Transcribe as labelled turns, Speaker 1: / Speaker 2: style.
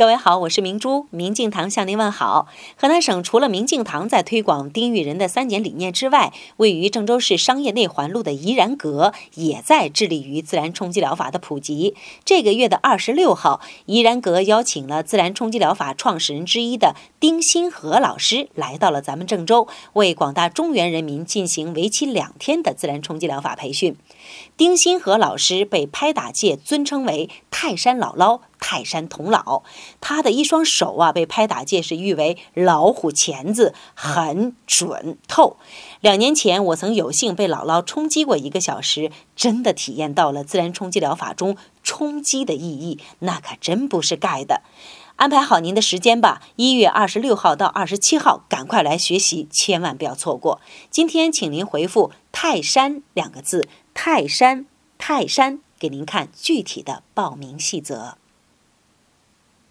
Speaker 1: 各位好，我是明珠，明镜堂向您问好。河南省除了明镜堂在推广丁玉仁的三点理念之外，位于郑州市商业内环路的怡然阁也在致力于自然冲击疗法的普及。这个月的二十六号，怡然阁邀请了自然冲击疗法创始人之一的丁新河老师来到了咱们郑州，为广大中原人民进行为期两天的自然冲击疗法培训。丁新河老师被拍打界尊称为泰山姥姥。泰山童姥，他的一双手啊，被拍打界是誉为老虎钳子，很准透。两年前，我曾有幸被姥姥冲击过一个小时，真的体验到了自然冲击疗法中冲击的意义，那可真不是盖的。安排好您的时间吧，一月二十六号到二十七号，赶快来学习，千万不要错过。今天，请您回复“泰山”两个字，泰山，泰山，给您看具体的报名细则。